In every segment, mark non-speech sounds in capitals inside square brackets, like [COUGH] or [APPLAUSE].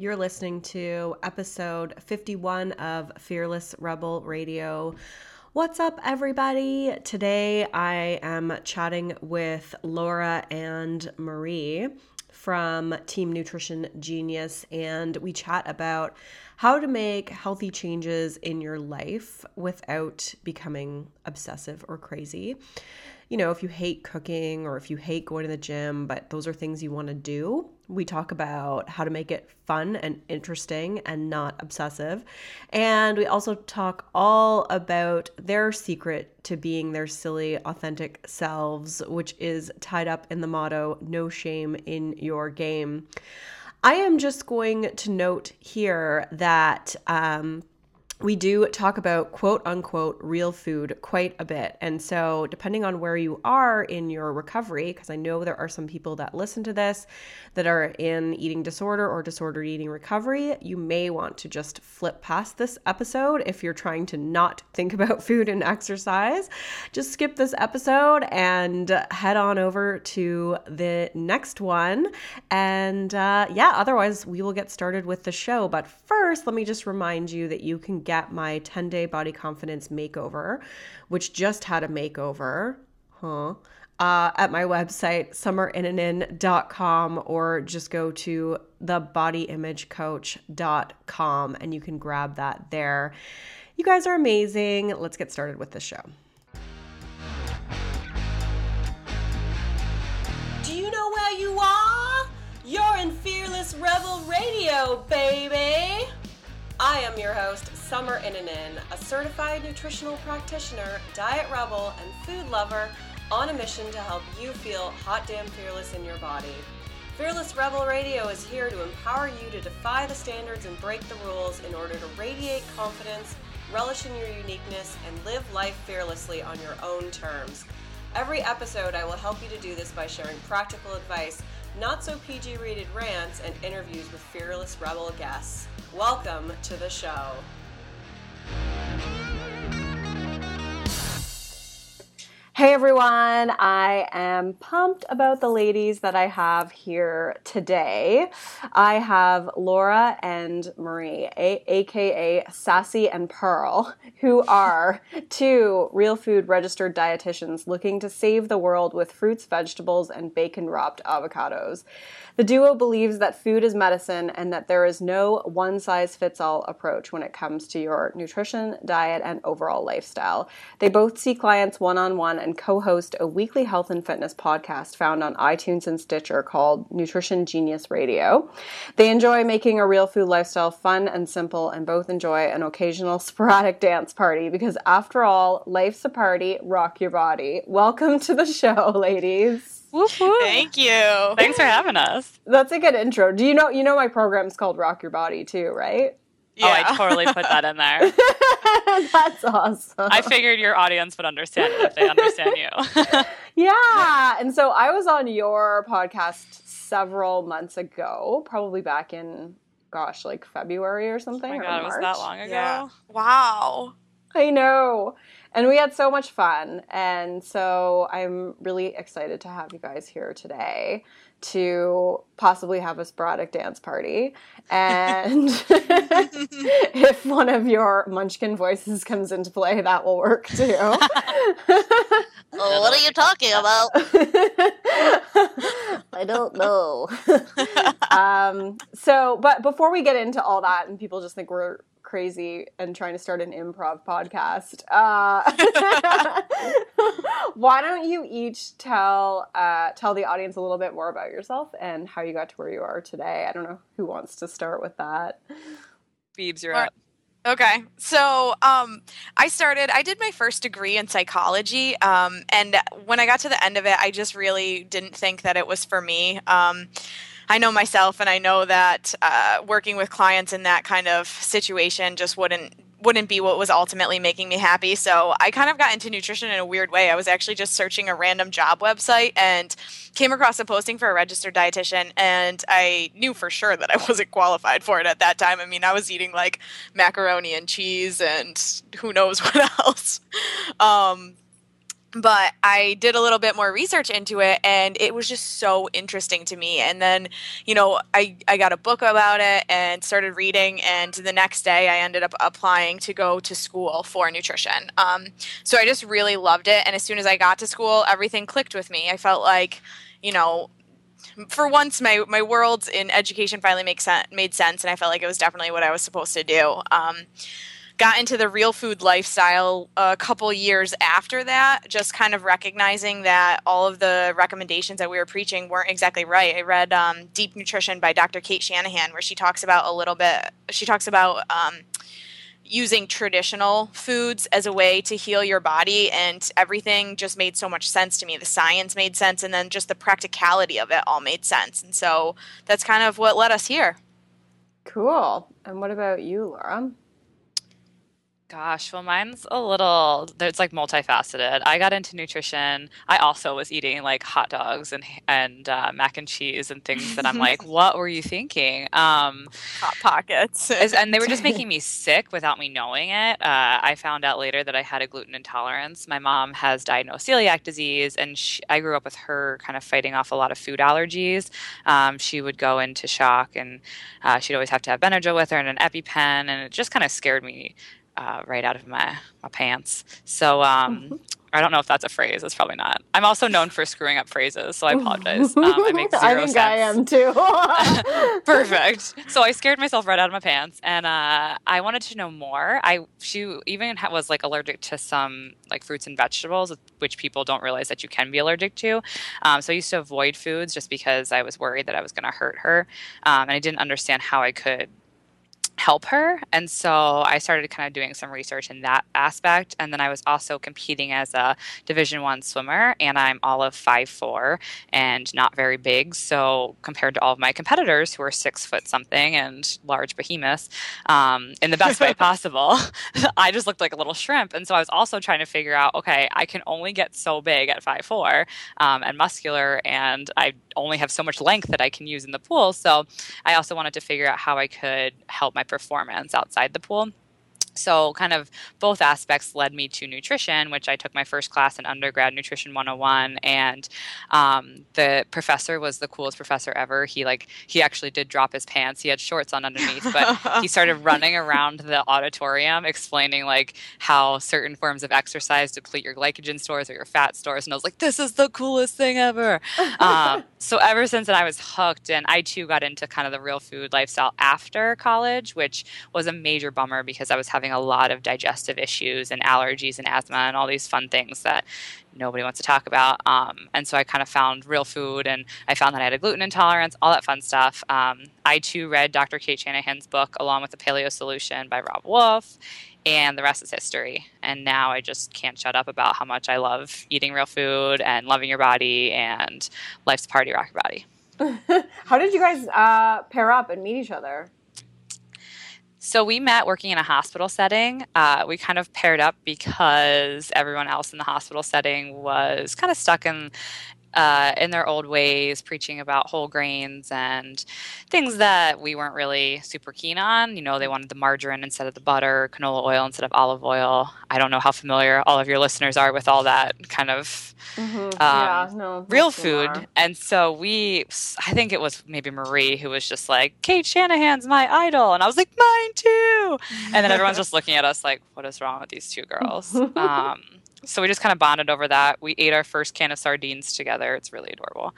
You're listening to episode 51 of Fearless Rebel Radio. What's up, everybody? Today I am chatting with Laura and Marie from Team Nutrition Genius, and we chat about how to make healthy changes in your life without becoming obsessive or crazy you know, if you hate cooking or if you hate going to the gym, but those are things you want to do, we talk about how to make it fun and interesting and not obsessive. And we also talk all about their secret to being their silly, authentic selves, which is tied up in the motto no shame in your game. I am just going to note here that um, we do talk about quote unquote real food quite a bit. And so, depending on where you are in your recovery, because I know there are some people that listen to this that are in eating disorder or disordered eating recovery, you may want to just flip past this episode if you're trying to not think about food and exercise. Just skip this episode and head on over to the next one. And uh, yeah, otherwise, we will get started with the show. But first, let me just remind you that you can get my 10 day body confidence makeover, which just had a makeover. Huh. Uh, at my website, summerinnanen.com, or just go to thebodyimagecoach.com and you can grab that there. You guys are amazing. Let's get started with the show. Do you know where you are? You're in Fearless Rebel Radio, baby. I am your host, Summer Innanen, a certified nutritional practitioner, diet rebel, and food lover on a mission to help you feel hot damn fearless in your body. Fearless Rebel Radio is here to empower you to defy the standards and break the rules in order to radiate confidence, relish in your uniqueness, and live life fearlessly on your own terms. Every episode, I will help you to do this by sharing practical advice, not so PG rated rants, and interviews with Fearless Rebel guests. Welcome to the show. Hey everyone, I am pumped about the ladies that I have here today. I have Laura and Marie, a- aka Sassy and Pearl, who are [LAUGHS] two real food registered dietitians looking to save the world with fruits, vegetables, and bacon wrapped avocados. The duo believes that food is medicine and that there is no one size fits all approach when it comes to your nutrition, diet, and overall lifestyle. They both see clients one on one and co host a weekly health and fitness podcast found on iTunes and Stitcher called Nutrition Genius Radio. They enjoy making a real food lifestyle fun and simple, and both enjoy an occasional [LAUGHS] sporadic dance party because, after all, life's a party, rock your body. Welcome to the show, [LAUGHS] ladies. Woof, woof. Thank you. Thanks for having us. That's a good intro. Do you know you know my program's called Rock Your Body too, right? Yeah. Oh, I totally put that in there. [LAUGHS] That's awesome. I figured your audience would understand it if they understand you. [LAUGHS] yeah. And so I was on your podcast several months ago, probably back in gosh, like February or something. Oh my god, it was that long ago? Yeah. Wow. I know and we had so much fun. And so I'm really excited to have you guys here today to possibly have a sporadic dance party. And [LAUGHS] if one of your munchkin voices comes into play, that will work too. [LAUGHS] what are you talking about? [LAUGHS] I don't know. um, so, but before we get into all that, and people just think we're crazy and trying to start an improv podcast. Uh, [LAUGHS] why don't you each tell uh, tell the audience a little bit more about yourself and how you got to where you are today? I don't know who wants to start with that. Beebs, you're up. Okay, so um, I started. I did my first degree in psychology, um, and when I got to the end of it, I just really didn't think that it was for me. Um, I know myself, and I know that uh, working with clients in that kind of situation just wouldn't wouldn't be what was ultimately making me happy. So I kind of got into nutrition in a weird way. I was actually just searching a random job website and came across a posting for a registered dietitian and I knew for sure that I [LAUGHS] wasn't qualified for it at that time. I mean, I was eating like macaroni and cheese and who knows [LAUGHS] what else. Um, but I did a little bit more research into it and it was just so interesting to me. And then, you know, I, I got a book about it and started reading. And the next day I ended up applying to go to school for nutrition. Um, so I just really loved it. And as soon as I got to school, everything clicked with me. I felt like, you know, for once my my world in education finally makes sen- made sense and I felt like it was definitely what I was supposed to do. Um, got into the real food lifestyle a couple years after that, just kind of recognizing that all of the recommendations that we were preaching weren't exactly right. I read um, Deep Nutrition by Dr. Cate Shanahan, where she talks about a little bit, she talks about um, using traditional foods as a way to heal your body, and everything just made so much sense to me. The science made sense, and then just the practicality of it all made sense. And so that's kind of what led us here. Cool. And what about you, Laura? Gosh, well, mine's a little, it's like multifaceted. I got into nutrition. I also was eating like hot dogs and and uh, mac and cheese and things that I'm [LAUGHS] like, what were you thinking? Um, Hot pockets. [LAUGHS] and they were just [LAUGHS] making me sick without me knowing it. Uh, I found out later that I had a gluten intolerance. My mom has diagnosed celiac disease, and she, I grew up with her kind of fighting off a lot of food allergies. Um, she would go into shock, and uh, she'd always have to have Benadryl with her and an EpiPen, and it just kind of scared me uh, right out of my, my pants. So um, [LAUGHS] I don't know if that's a phrase. It's probably not. I'm also known for screwing up phrases, so I apologize. Um, [LAUGHS] I make zero I think sense. I am too. [LAUGHS] Perfect. So I scared myself right out of my pants, and uh, I wanted to know more. I she even ha- was like allergic to some like fruits and vegetables, which people don't realize that you can be allergic to. Um, so I used to avoid foods just because I was worried that I was going to hurt her, um, and I didn't understand how I could help her and so i started kind of doing some research in that aspect and then i was also competing as a division one swimmer and i'm all of five four and not very big so compared to all of my competitors who are six foot something and large behemoths um, in the best way [LAUGHS] possible [LAUGHS] i just looked like a little shrimp and so i was also trying to figure out okay i can only get so big at five four um, and muscular and i only have so much length that i can use in the pool so i also wanted to figure out how i could help my performance outside the pool. So, kind of both aspects led me to nutrition, which I took my first class in undergrad, Nutrition 101. And um, the professor was the coolest professor ever. He, like, he actually did drop his pants. He had shorts on underneath, but he [LAUGHS] started running around the auditorium explaining, like, how certain forms of exercise deplete your glycogen stores or your fat stores. And I was like, this is the coolest thing ever. um, [LAUGHS] so, ever since then, I was hooked. And I too got into kind of the real food lifestyle after college, which was a major bummer because I was having a lot of digestive issues and allergies and asthma and all these fun things that nobody wants to talk about. Um, and so I kind of found real food and I found that I had a gluten intolerance, all that fun stuff. Um, I too read Dr. Cate Shanahan's book along with The Paleo Solution by Robb Wolf. And the rest is history. And now I just can't shut up about how much I love eating real food and loving your body and life's party, rock your body. [LAUGHS] How did you guys uh, pair up and meet each other? So we met working in a hospital setting. Uh, we kind of paired up because everyone else in the hospital setting was kind of stuck in uh, in their old ways, preaching about whole grains and things that we weren't really super keen on. You know, they wanted the margarine instead of the butter, canola oil instead of olive oil. I don't know how familiar all of your listeners are with all that kind of Mm-hmm. um, yeah, no, real most of them food. are. And so we, I think it was maybe Marie who was just like, Cate Shanahan's my idol. And I was like, mine too. And then everyone's [LAUGHS] just looking at us like, what is wrong with these two girls? [LAUGHS] Um, so we just kind of bonded over that. We ate our first can of sardines together. It's really adorable.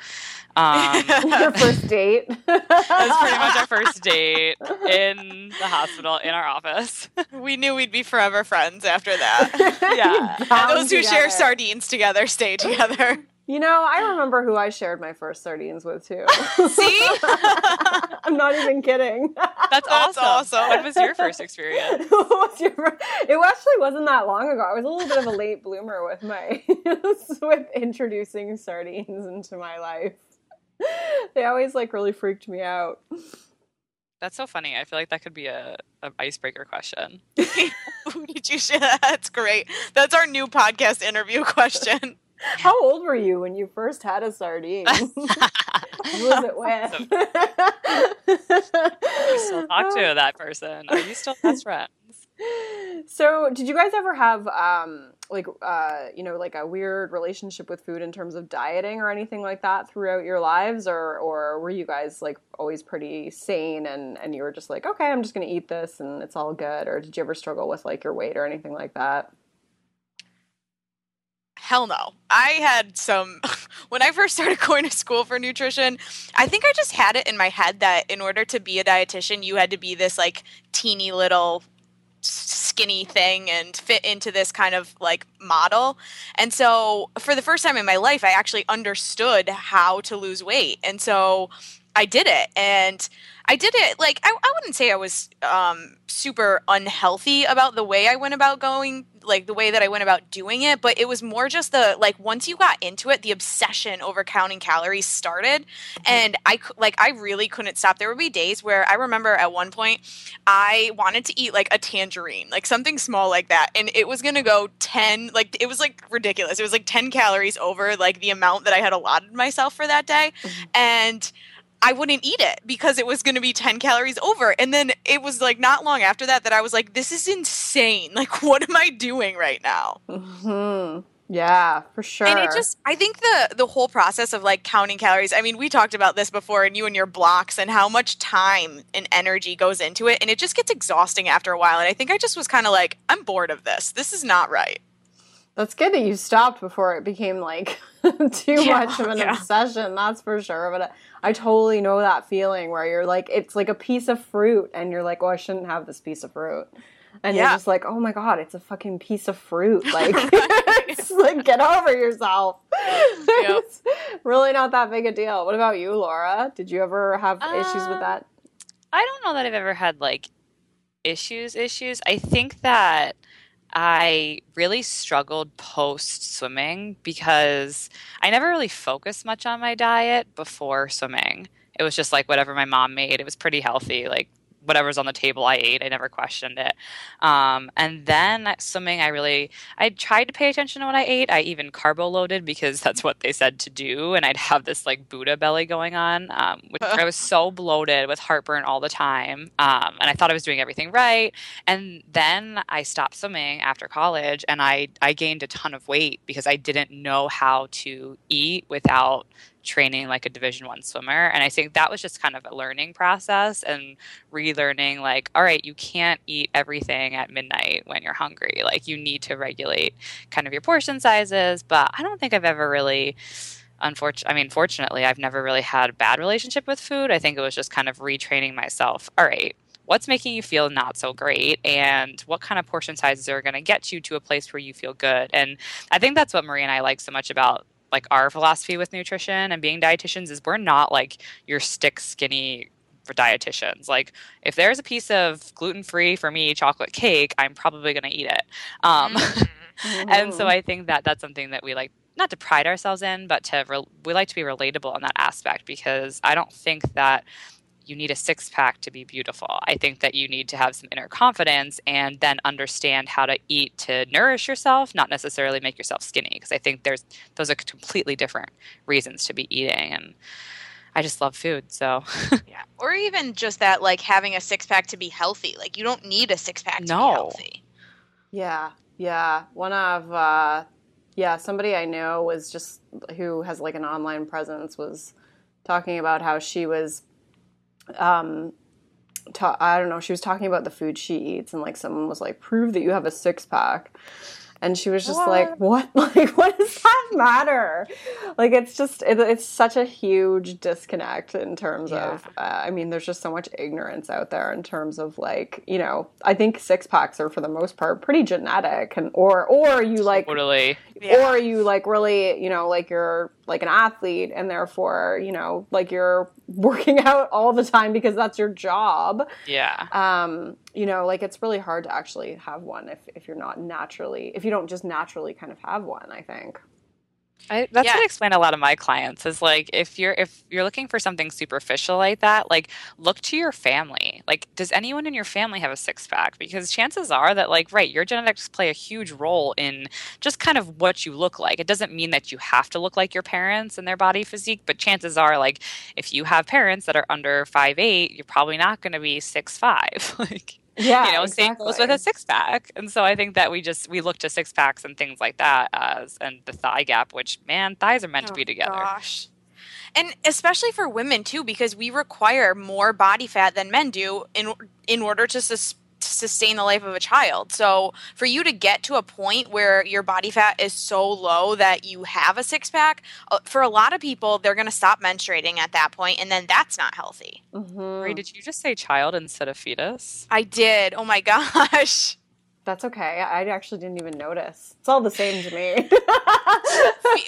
Um, [LAUGHS] Your first date. that was pretty much our first date in the hospital in our office. [LAUGHS] we knew we'd be forever friends after that. [LAUGHS] Yeah. Bound Those who share sardines together stay together. You know, I remember who I shared my first sardines with too. [LAUGHS] See? [LAUGHS] I'm not even kidding. That's, That's awesome. awesome. What was your first [LAUGHS] experience? What's your fir- it actually wasn't that long ago. I was a little bit of a late bloomer with my with introducing sardines into my life. They always like really freaked me out. That's so funny. I feel like that could be a, a icebreaker question. Who did you share? That's great. That's our new podcast interview question. How old were you when you first had a sardine? [LAUGHS] Who was it with? [LAUGHS] you still talk to that person? Are you still best friends? So, did you guys ever have um, like uh, you know like a weird relationship with food in terms of dieting or anything like that throughout your lives, or or were you guys like always pretty sane and and you were just like okay, I'm just gonna eat this and it's all good, or did you ever struggle with like your weight or anything like that? Hell no. I had some [LAUGHS] when I first started [LAUGHS] going to school for nutrition, I think I just had it in my head that in order to be a dietitian, you had to be this like teeny little skinny thing and fit into this kind of like model. And so for the first time in my life, I actually understood how to lose weight. And so I did it. And I did it like I, I wouldn't say I was um, super unhealthy about the way I went about going, like the way that I went about doing it, but it was more just the like once you got into it, the obsession over counting calories started, mm-hmm. and I like I really couldn't stop. There would be days where I remember at one point I wanted to eat like a tangerine, like something small like that, and it was gonna go ten, like it was like ridiculous. It was like ten calories over like the amount that I had allotted myself for that day, mm-hmm. and I wouldn't eat it because it was going to be 10 calories over. And then it was like not long after that that I was like, this is insane. [LAUGHS] Like, what am I doing right now? Mm-hmm. Yeah, for sure. And it just, I think the the whole process of like counting calories. I mean, we talked about this before, and you and your blocks, and how much time and energy goes into it, and it just gets exhausting after a while. And I think I just was kind of like, I'm bored of this. This is not right. That's good that you stopped before it became like [LAUGHS] too yeah, much of an yeah. obsession. That's for sure. But I totally know that feeling where you're like, it's like a piece of fruit, and you're like, well, I shouldn't have this piece of fruit. And yeah. you're just like, oh my god, it's a fucking piece of fruit. [LAUGHS] Like, [LAUGHS] like get over yourself. Yep. [LAUGHS] it's really not that big a deal. What about you, Laura? Did you ever have uh, issues with that? I don't know that I've ever had like issues. Issues. I think that I really struggled post swimming because I never really focused much on my diet before swimming. It was just like whatever my mom made. It was pretty healthy, like whatever's on the table I ate. I never questioned it. Um, and then swimming, I really I tried to pay attention to what I ate. I even carbo loaded because [LAUGHS] that's what they said to do, and I'd have this like Buddha belly going on, um, which [LAUGHS] I was so bloated with heartburn all the time, um, and I thought I was doing everything right. And then I stopped swimming after college, and I I gained a ton of weight because I didn't know how to eat without training like a division one swimmer and i think that was just kind of a learning process and relearning like all right you can't eat everything at midnight when you're hungry. Like you need to regulate kind of your portion sizes but i don't think i've ever really unfortunately i mean fortunately i've never really had a bad relationship with food. I think it was just kind of retraining myself. All right what's making you feel not so great and what kind of portion sizes are going to get you to a place where you feel good? And i think that's what marie and i like so much about like our philosophy with nutrition and being dietitians is we're not like your stick skinny dietitians. Like if there's a piece of gluten free for me chocolate cake, I'm probably going to eat it. Um, mm-hmm. [LAUGHS] and so I think that that's something that we like not to pride ourselves in, but to re- we like to be relatable in that aspect because I don't think that you need a six pack to be beautiful. I think that you need to have some inner confidence and then understand how to eat to nourish yourself, not necessarily make yourself skinny. Because I think there's those are completely different reasons to be eating. And I just love food. So [LAUGHS] yeah, or even just that like having a six pack to be healthy. Like you don't need a six pack to no. be healthy. Yeah, yeah. One of uh, yeah somebody I know was just who has like an online presence was talking about how she was um, ta- I don't know, she was talking about the food she eats, and like someone was like, prove that you have a six pack. And she was just what? like, "What? [LAUGHS] Like, what does that matter?" Like, it's just it, it's such a huge disconnect in terms yeah. of. Uh, I mean, there's just so much ignorance out there in terms of like, you know, I think six packs are for the most part pretty genetic, and or or you like totally, yeah. or you like really, you know, like you're like an athlete, and therefore, you know, like you're [LAUGHS] working out all the time because that's your job. Yeah. Um, you know, like it's really hard to actually have one if, if you're not naturally, if you don't just naturally kind of have one, I think. I, that's yeah. what I explain a lot of my clients is like if you're if you're looking for something superficial like that, like look to your family. Like, does anyone in your family have a six pack? Because chances are that like right, your genetics play a huge role in just kind of what you look like. It doesn't mean that you have to look like your parents and their body physique, but chances are like if you have parents that are under five eight, you're probably not going to be six five. [LAUGHS] like Yeah, you know, same goes with a six pack. And so I think that we just we look to six packs and things like that as and the thigh gap, which man, thighs are meant to Oh, be together. Gosh. And especially for women too, because we require more body fat than men do in in order to sus- to sustain the life of a child. So for you to get to a point where your body fat is so low that you have a six pack, uh, for a lot of people, they're going to stop menstruating at that point, and then that's not healthy. Mhm. Ray, did you just say child instead of fetus? I did. Oh my [LAUGHS] gosh. That's okay. I actually didn't even notice. It's all the same to me.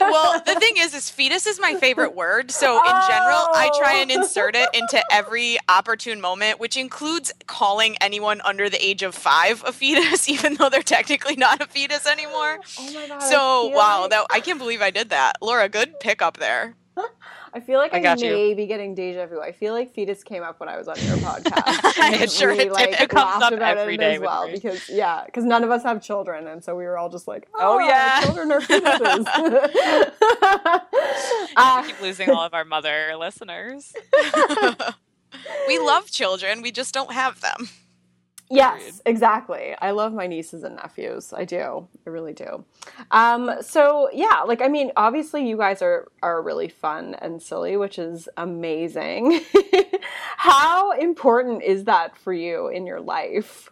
Well, the thing is, is fetus is my favorite word. So in general, I try and Oh. insert it into every opportune moment, which includes calling anyone under the age of five a fetus, [LAUGHS] even though they're technically not a fetus anymore. [GASPS] oh my god. So wow, like- that I can't believe I did that, Laura. Good pickup there. [LAUGHS] I feel like I I, got you. may be getting deja vu. I feel like fetus came up when I was on your [LAUGHS] podcast. [LAUGHS] I'm sure we, it did. like It comes up about every it day as well me. because yeah, because none of us have children, and so we were all just like, Oh, oh, yeah. children are [LAUGHS] fetuses. uh, keep losing all of our mother listeners. we love children, we just don't have them. Yes, exactly. I love my nieces and nephews. I do. I really do. Um, so yeah, like I mean, obviously you guys are are really fun and silly, which is amazing. [LAUGHS] How important is that for you in your life?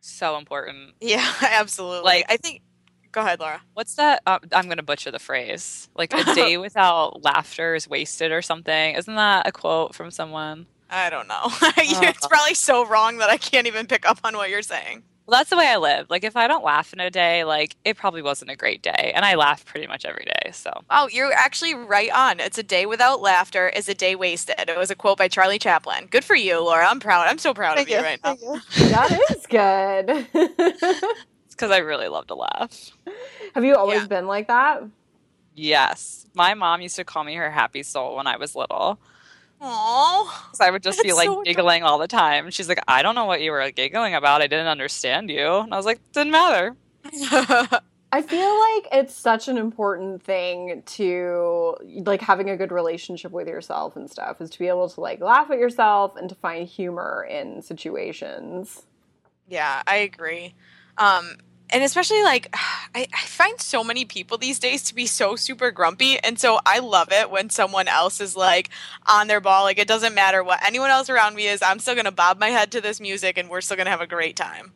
So important. Yeah, [LAUGHS] absolutely. Like- I think. Go ahead, Laura. What's that? Uh, I'm going to butcher the phrase. Like a [LAUGHS] day without laughter is wasted or something. Isn't that a quote from someone? I don't know. [LAUGHS] Uh-huh. it's probably so wrong that I can't even pick up on what you're saying. Well, that's the way I live. Like if I don't laugh in a day, like it probably wasn't a great day, and I laugh pretty much every day. So Oh, you're actually right on. It's a day without laughter is a day wasted. It was a quote by Charlie Chaplin. Good for you, Laura. I'm proud. I'm so proud of you, right now. [LAUGHS] That is good. [LAUGHS] it's because I really love to laugh. Have you always Yeah. been like that? Yes, my mom used to call me her happy soul when I was little. Aww. 'Cause I would just [LAUGHS] be like so giggling all the time. She's like, "I don't know what you were giggling about. I didn't understand you." And I was like, "Didn't matter." [LAUGHS] I feel like it's such an important thing to like having a good relationship with yourself and stuff is to be able to like laugh at yourself and to find humor in situations. yeah, I agree. Um, and especially like [SIGHS] I, I find so many people these days to be so super grumpy and so i love it when someone else is like on their ball like it doesn't matter what anyone else around me is i'm still gonna bob my head to this music and we're still gonna have a great time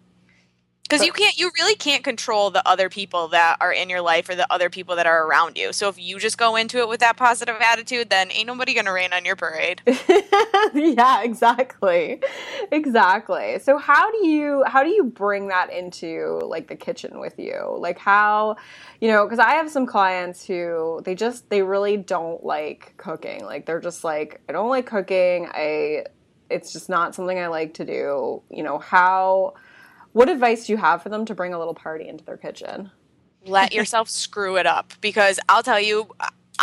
because you can't you really can't control the other people that are in your life or the other people that are around you so if you just go into it with that positive attitude then ain't nobody gonna rain on your parade [LAUGHS] yeah, exactly. Exactly. So how do you how do you bring that into like the kitchen with you? Like how, you know, cuz I have some clients who they just they really don't like cooking. Like they're just like I don't like cooking. I it's just not something I like to do. You know, how what advice do you have for them to bring a little party into their kitchen? let yourself screw it up because I'll tell you,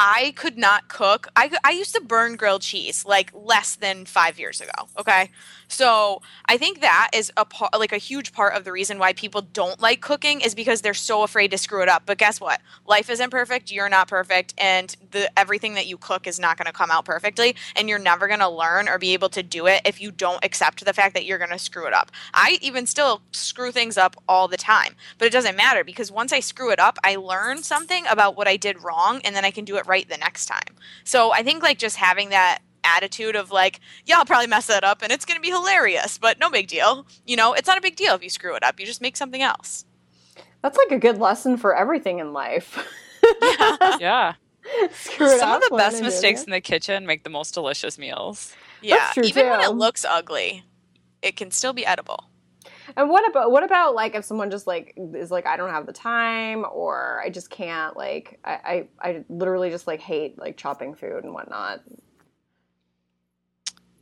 I could not cook. I, I used to burn grilled cheese like less than five years ago. Okay. So I think that is a part, like a huge part of the reason why people don't like cooking is because they're so afraid to screw it up. But guess what? Life isn't perfect. You're not perfect. And the everything that you cook is not going to come out perfectly. And you're never going to learn or be able to do it if you don't accept the fact that you're going to screw it up. I even still screw things up all the time, but it doesn't matter because once I screw it up, I learn something about what I did wrong and then I can do it right the next time. So I think like just having that attitude of like, yeah, I'll probably mess that up and it's going to be hilarious, but no big deal. You know, it's not a big deal if you screw it up. You just make something else. That's like a good lesson for everything in life. Yeah. [LAUGHS] screw it Some up, of the best mistakes in the kitchen make the most delicious meals. Yeah. true, Even when it looks ugly, it can still be edible. And what about what about like if someone just like is like I don't have the time or I just can't like I I, I literally just like hate like chopping food and whatnot.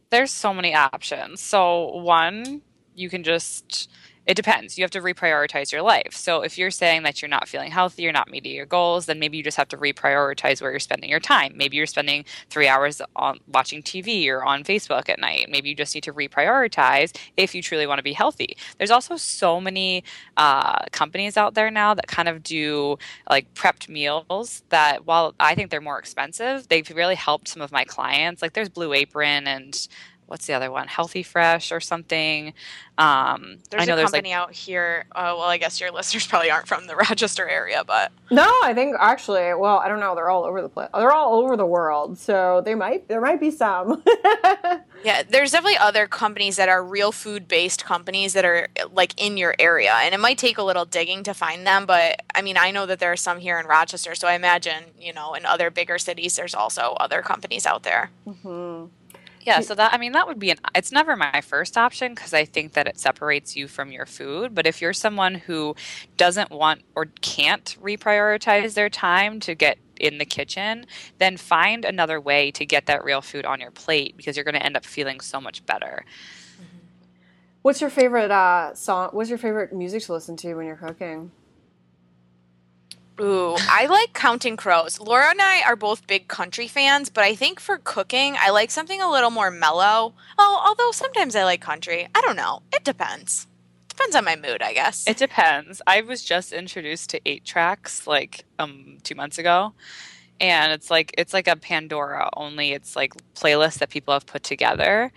There's so many options. So one, you can just it depends. You have to reprioritize your life. So if you're saying that you're not feeling healthy, you're not meeting your goals, then maybe you just have to reprioritize where you're spending your time. Maybe you're spending three hours on watching TV or on Facebook at night. Maybe you just need to reprioritize if you truly want to be healthy. There's also so many uh, companies out there now that kind of do like prepped meals that while I think they're more expensive, they've really helped some of my clients. Like there's Blue Apron and what's the other one? Healthy Fresh or something. Um, There's I know a there's company like out here. Uh, well, I guess your [LAUGHS] listeners probably aren't from the Rochester area, but No, I think actually, well, I don't know. They're all over the place. They're all over the world, so they might there might be some. [LAUGHS] yeah, there's definitely other companies that are real food based companies that are like in your area, and it might take a little digging to find them. But I mean, I know that there are some here in Rochester, so I imagine you know in other bigger cities, there's also other companies out there. Yeah, so that I mean that would be an it's never my first option because I think that it separates you from your food, but if you're someone who doesn't want or can't reprioritize their time to get in the kitchen, then find another way to get that real food on your plate because you're going to end up feeling so much better. What's your favorite uh, song? What's your favorite music to listen to when you're cooking? Ooh, I like Counting Crows. Laura and I are both big country fans, but I think for cooking, I like something a little more mellow. Oh, although sometimes I like country. I don't know. It depends. Depends on my mood, I guess. It depends. I was just introduced to 8tracks like um 2 months ago. And it's like it's like a Pandora only it's like playlists that people have put together.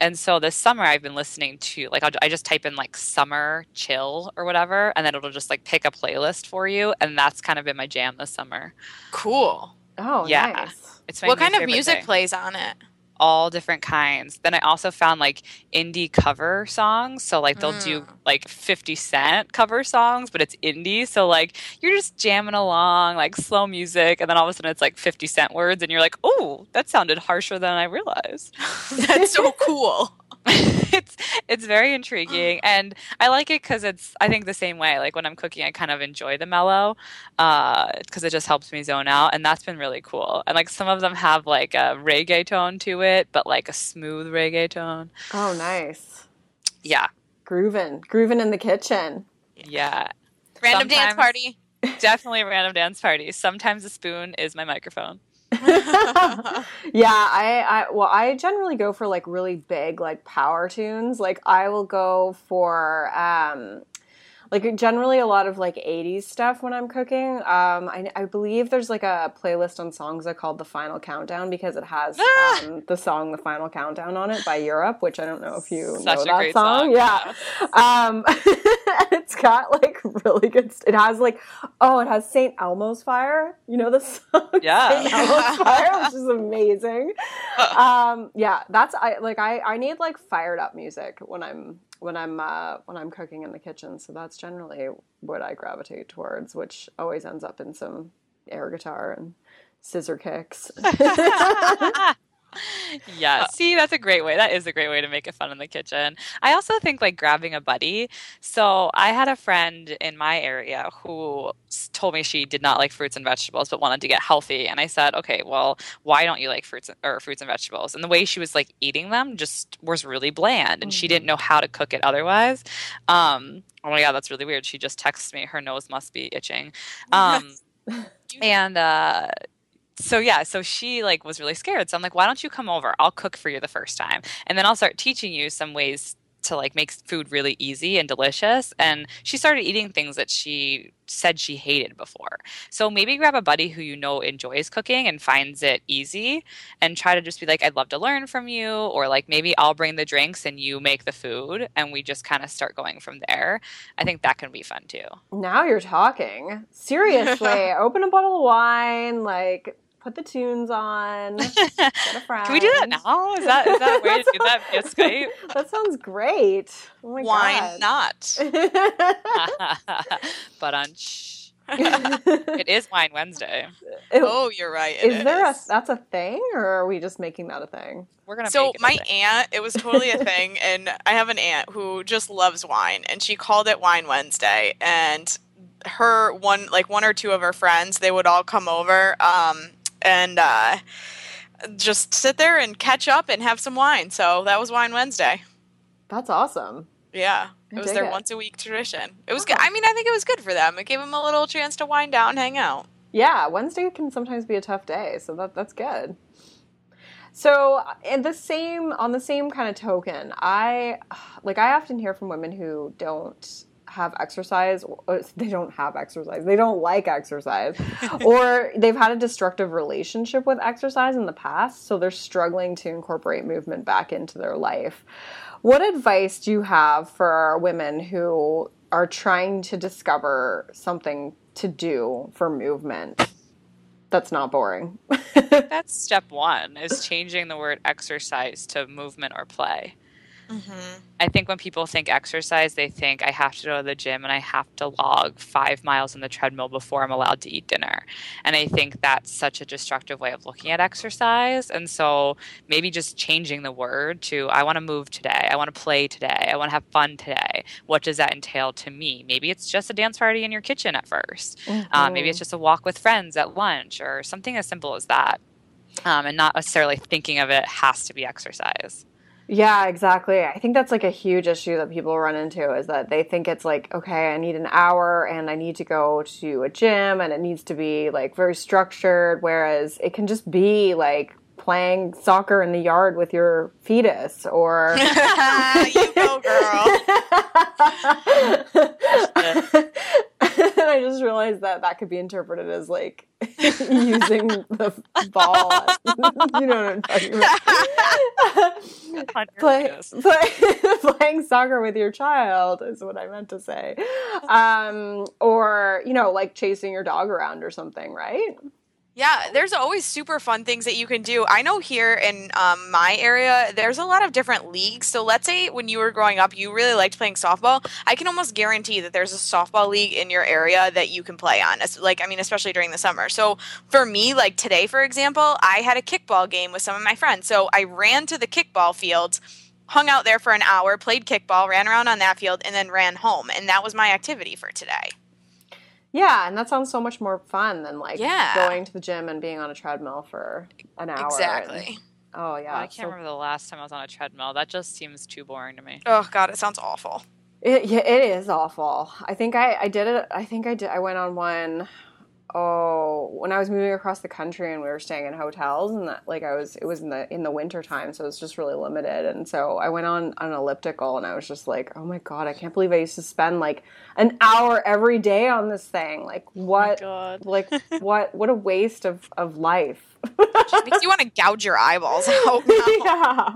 And so this summer I've been listening to like I'll, I just type in like summer chill or whatever and then it'll just like pick a playlist for you and that's kind of been my jam this summer. cool. Oh, Yeah. nice. It's my What kind of music thing. plays on it? All different kinds. Then I also found like indie cover songs. So like they'll do Mm. like 50 Cent cover songs, but it's indie. So like you're just jamming along, like slow music, and then all of a sudden it's like 50 Cent words, and you're like, oh, that sounded harsher than I realized. [LAUGHS] That's so cool. [LAUGHS] it's it's very intriguing, mm. and I like it because it's I think the same way. Like when I'm cooking, I kind of enjoy the mellow uh, because it just helps me zone out, and that's been really cool. And like some of them have like a reggae tone to it, but like a smooth reggae tone. Oh, nice. Yeah, Grooving, grooving in the kitchen. yeah, Random dance party. [LAUGHS] definitely a random dance party. Sometimes a spoon is my microphone. [LAUGHS] yeah, I, I well, I generally go for like really big like power tunes. Like I will go for um like generally a lot of like 80s stuff when I'm cooking. Um I, I believe there's like a playlist on Songs Songza called The Final Countdown because it has Ah! [GASPS] um, the song The Final Countdown on it by Europe, which I don't know if you Such know a that great song. song, Yeah. Um [LAUGHS] it's got like really good st- it has like oh, it has St. Elmo's Fire. You know the [LAUGHS] song Yeah. St. Elmo's [LAUGHS] Fire, which is amazing. Um, yeah, that's I like I I need like fired up music when I'm when I'm uh, when I'm cooking in the kitchen. So that's generally what I gravitate towards, which always ends up in some air guitar and scissor kicks. [LAUGHS] [LAUGHS] yeah, see, that's a great way. That is a great way to make it fun in the kitchen. I also think like grabbing a buddy. So I had a friend in my area who told me she did not like fruits and vegetables, but wanted to get healthy. And I said, okay, well, why don't you like fruits or fruits and vegetables? And the way she was like eating them just was really bland, and she didn't know how to cook it otherwise. Um, oh my god, that's really weird. She just texts me. Her nose must be itching. [LAUGHS] Um, [LAUGHS] and uh so yeah so she like was really scared. So i'm like why don't you come over? I'll cook for you the first time. And then i'll start teaching you some ways to like make food really easy and delicious. And she started eating things that she said she hated before. So maybe grab a buddy who you know enjoys cooking and finds it easy and try to just be like i'd love to learn from you or like maybe i'll bring the drinks and you make the food and we just kind of start going from there. I think that can be fun too. Now you're talking. Seriously. [LAUGHS] Open a bottle of wine, like put the tunes on. [LAUGHS] Get a friend. can we do that now is that is that [LAUGHS] a way to do that via skype that sounds great. Oh my Why god. not? [LAUGHS] but on it is wine wednesday Oh, you're right. it is there a that's a thing or are we just making that a thing? we're gonna So make it a my thing. aunt, it was totally a thing, and I have an aunt who just loves wine, and she called it Wine Wednesday, and her one like one or two of her friends, they would all come over, um, and uh, just sit there and catch up and have some wine. So that was Wine Wednesday. That's awesome. Yeah, I it was their it. once a week tradition. It was good. I mean, I think it was good for them. It gave them a little chance to wind down, hang out. Yeah, Wednesday can sometimes be a tough day, so that that's good. So, in the same on the same kind of token, I like I often hear from women who don't have exercise or uh, they don't have exercise. They don't like exercise. [LAUGHS] Or they've had a destructive relationship with exercise in the past so they're struggling to incorporate movement back into their life. What advice do you have for women who are trying to discover something to do for movement? That's not boring. [LAUGHS] That's step one is changing the word exercise to movement or play. Mm-hmm. I think when people think exercise, they think I have to go to the gym and I have to log five miles on the treadmill before I'm allowed to eat dinner. And I think that's such a destructive way of looking at exercise. And so maybe just changing the word to I want to move today. I want to play today. I want to have fun today. What does that entail to me? Maybe it's just a dance party in your kitchen at 1st Um, maybe it's just a walk with friends at lunch or something as simple as that. Um, and not necessarily thinking of it has to be exercise. Yeah, exactly. I think that's like a huge issue that people run into is that they think it's like, okay, I need an hour and I need to go to a gym and it needs to be like very structured, whereas it can just be like playing soccer in the yard with your fetus or [LAUGHS] you go, girl. and I just realized that that could be interpreted as like [LAUGHS] using the ball. you know what I'm talking about. Play, play, [LAUGHS] playing soccer with your child is what I meant to say. Um, or, you know, like chasing your dog around or something, right? Yeah, there's always super fun things that you can do. I know here in um, my area, there's a lot of different leagues. So let's say when you were growing up, you really liked playing softball. I can almost guarantee that there's a softball league in your area that you can play on. Like, I mean, especially during the summer. So for me, like today, for example, I had a kickball game with some of my friends. So I ran to the kickball fields, hung out there for an hour, played kickball, ran around on that field, and then ran home. And that was my activity for today. Yeah, and that sounds so much more fun than like Yeah. going to the gym and being on a treadmill for an hour. Exactly. Oh yeah, I can't so- remember the last time I was on a treadmill. That just seems too boring to me. Oh, God, it sounds awful. It, yeah, it is awful. I think I, I did it. I think I did. I went on one. Oh, when I was moving across the country and we were staying in hotels, and that, like I was, it was in the in the winter time, so it was just really limited. And so I went on an elliptical, and I was just like, oh my god, I can't believe I used to spend like an hour every day on this thing. Like oh what? God. like [LAUGHS] what? What a waste of of life. Makes you want to gouge your eyeballs [LAUGHS] out. [LAUGHS] yeah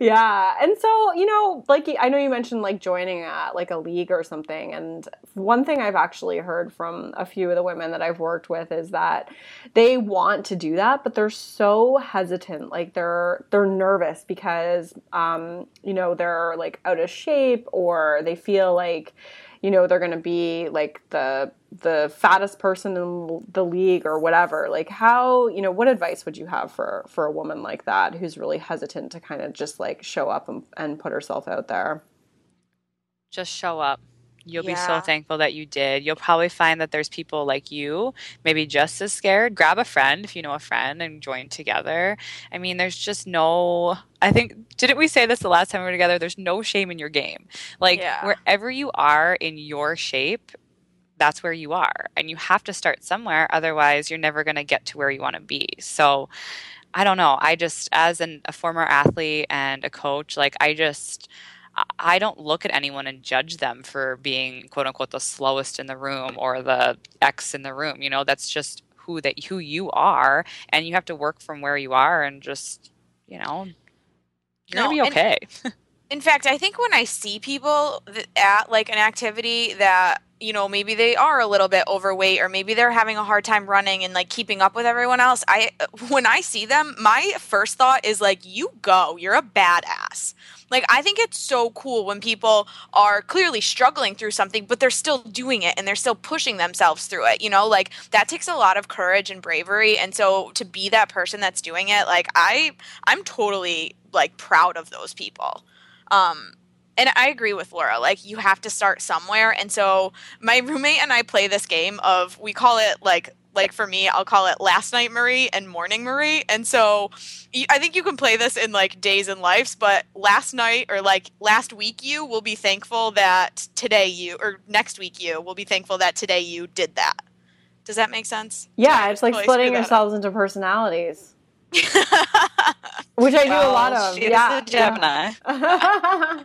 yeah and so you know like i know you mentioned like joining a, like a league or something and one thing i've actually heard from a few of the women that i've worked with is that they want to do that but they're so hesitant like they're they're nervous because um you know they're like out of shape or they feel like you know they're going to be like the the fattest person in the league or whatever like how you know what advice would you have for for a woman like that who's really hesitant to kind of just like show up and, and put herself out there Just show up. You'll be so thankful that you did. You'll probably find that there's people like you, maybe just as scared. Grab a friend if you know a friend and join together. I mean, there's just no. I think, didn't we say this the last time we were together? There's no shame in your game. Like, Yeah. wherever you are in your shape, that's where you are. And you have to start somewhere. Otherwise, you're never going to get to where you want to be. So, I don't know. I just, as an, a former athlete and a coach, like, I just. I- don't look at anyone and judge them for being quote unquote the slowest in the room or the X in the room. You know, that's just who that who you are, and you have to work from where you are and just you know you're No, gonna be okay. [LAUGHS] In fact, I think when I see people at like an activity that you know maybe they are a little bit overweight or maybe they're having a hard time running and like keeping up with everyone else, I [LAUGHS] when I see them, my first thought is like, "You go, you're a badass." Like I think it's so cool when people are clearly struggling through something, but they're still doing it and they're still pushing themselves through it. You know, like that takes a lot of courage and bravery. And so to be that person that's doing it, like I, I'm totally like proud of those people. Um, and I agree with Laura. Like you have to start somewhere. And so my roommate and I play this game of we call it like like for me, I'll call it last night Marie and morning Marie. And so I think you can play this in like days and lives, but last night or like last week you will be thankful that today you or next week you will be thankful that today you did that. Does that make sense? yeah it's like totally splitting that up. into personalities [LAUGHS] which i do a lot of She's yeah a Gemini. [LAUGHS]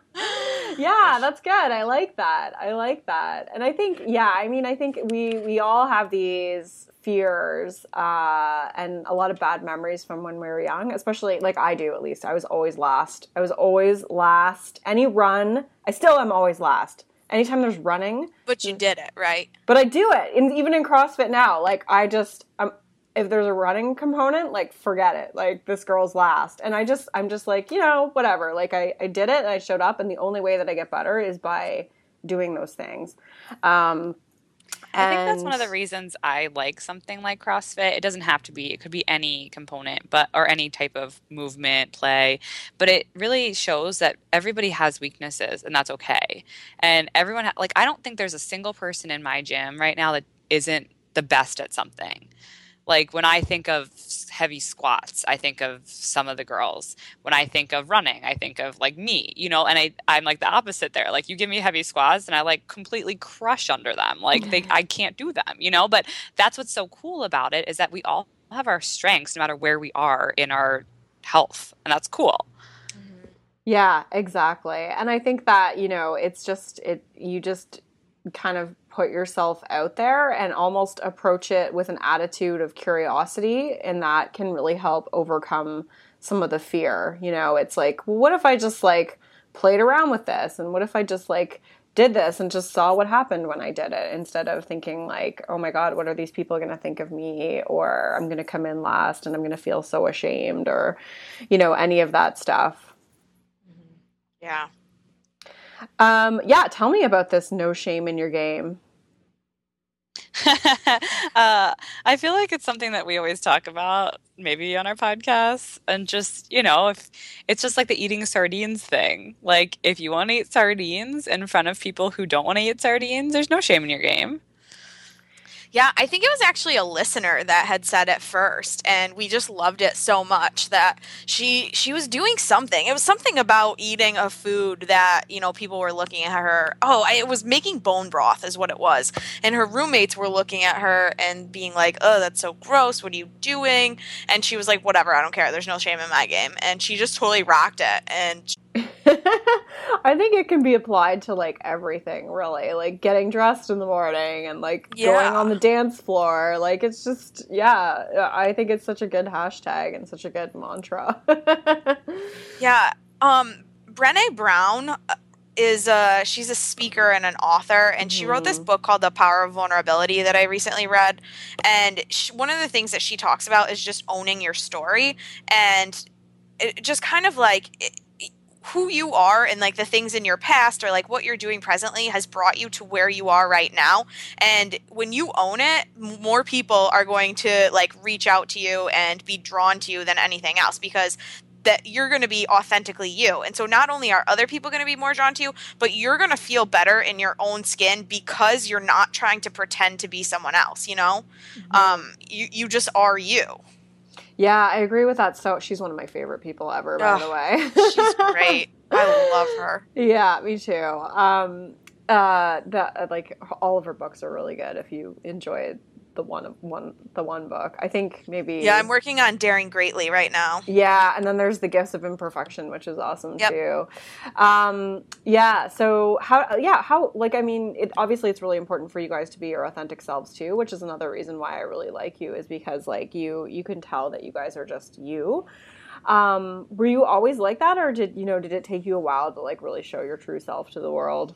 yeah, that's good. I like that. I like that. And I think, yeah, I mean, I think we we all have these fears uh, and a lot of bad memories from when we were young, especially like I do at least. I was always last. I was always last. Any run, I still am always last. Anytime there's running, but you did it right. But I do it, and even in CrossFit now, like I just, I'm, if there's a running component, like forget it. Like this girl's last, and I just, I'm just like, you know, whatever. Like I, I did it, and I showed up, and the only way that I get better is by doing those things. Um, I think that's one of the reasons I like something like CrossFit. It doesn't have to be; it could be any component, but or any type of movement, play. But it really shows that everybody has weaknesses, and that's okay. And everyone, ha- like, I don't think there's a single person in my gym right now that isn't the best at something. Like when I think of heavy squats, I think of some of the girls. When I think of running, I think of like me, you know, and I I'm like the opposite there. Like you give me heavy squats and I like completely crush under them. Like they [LAUGHS] I can't do them, you know, but that's what's so cool about it is that we all have our strengths no matter where we are in our health. And that's cool. Mm-hmm. Yeah, exactly. And I think that, you know, it's just it you just kind of put yourself out there and almost approach it with an attitude of curiosity and that can really help overcome some of the fear you know? It's like well, what if i just like played around with this? And what if i just like did this and just saw what happened when i did it instead of thinking like oh my god what are these people going to think of me? Or i'm going to come in last and i'm going to feel so ashamed or you know any of that stuff. Mm-hmm. Yeah um, yeah, tell me about this no shame in your game. [LAUGHS] uh, I feel like it's something that we always talk about, maybe on our podcast, and just you know, if it's just like the eating sardines thing. Like, if you want to eat sardines in front of people who don't want to eat sardines, there's no shame in your game. Yeah, I think it was actually a listener that had said it first and we just loved it so much that she she was doing something. It was something about eating a food that, you know, people were looking at her. Oh, I, it was making bone broth is what it was. And her roommates were looking at her and being like, "Oh, that's so gross. What are you doing?" And she was like, "Whatever, I don't care. There's no shame in my game." And she just totally rocked it and [LAUGHS] [LAUGHS] I think it can be applied to like everything, really. Like getting dressed in the morning and like yeah. going on the dance floor. Like it's just, yeah, I think it's such a good hashtag and such a good mantra. [LAUGHS] yeah. Um, Brene Brown uh, is a she's a speaker and an author and she wrote this mm-hmm. book called the power of vulnerability that i recently read and she, one of the things that she talks about is just owning your story and it just kind of like it, who you are and like the things in your past or like what you're doing presently has brought you to where you are right now and when you own it more people are going to like reach out to you and be drawn to you than anything else because that you're going to be authentically you. And so not only are other people going to be more drawn to you, but you're going to feel better in your own skin because you're not trying to pretend to be someone else, you know? Mm-hmm. Um you you just are you. Yeah, I agree with that. So she's one of my favorite people ever, by the way. she's [LAUGHS] great. I love her. Yeah, me too. Um, uh, the like all of her books are really good. If you enjoy the one one the one book. I think maybe Yeah, I'm working on Daring Greatly right now. Yeah, and then there's The Gifts of Imperfection, which is awesome yep. too. Um, yeah, so how yeah, how like I mean, it obviously it's really important for you guys to be your authentic selves too, which is another reason why I really like you is because like you you can tell that you guys are just you. Um, were you always like that or did you know did it take you a while to like really show your true self to the world?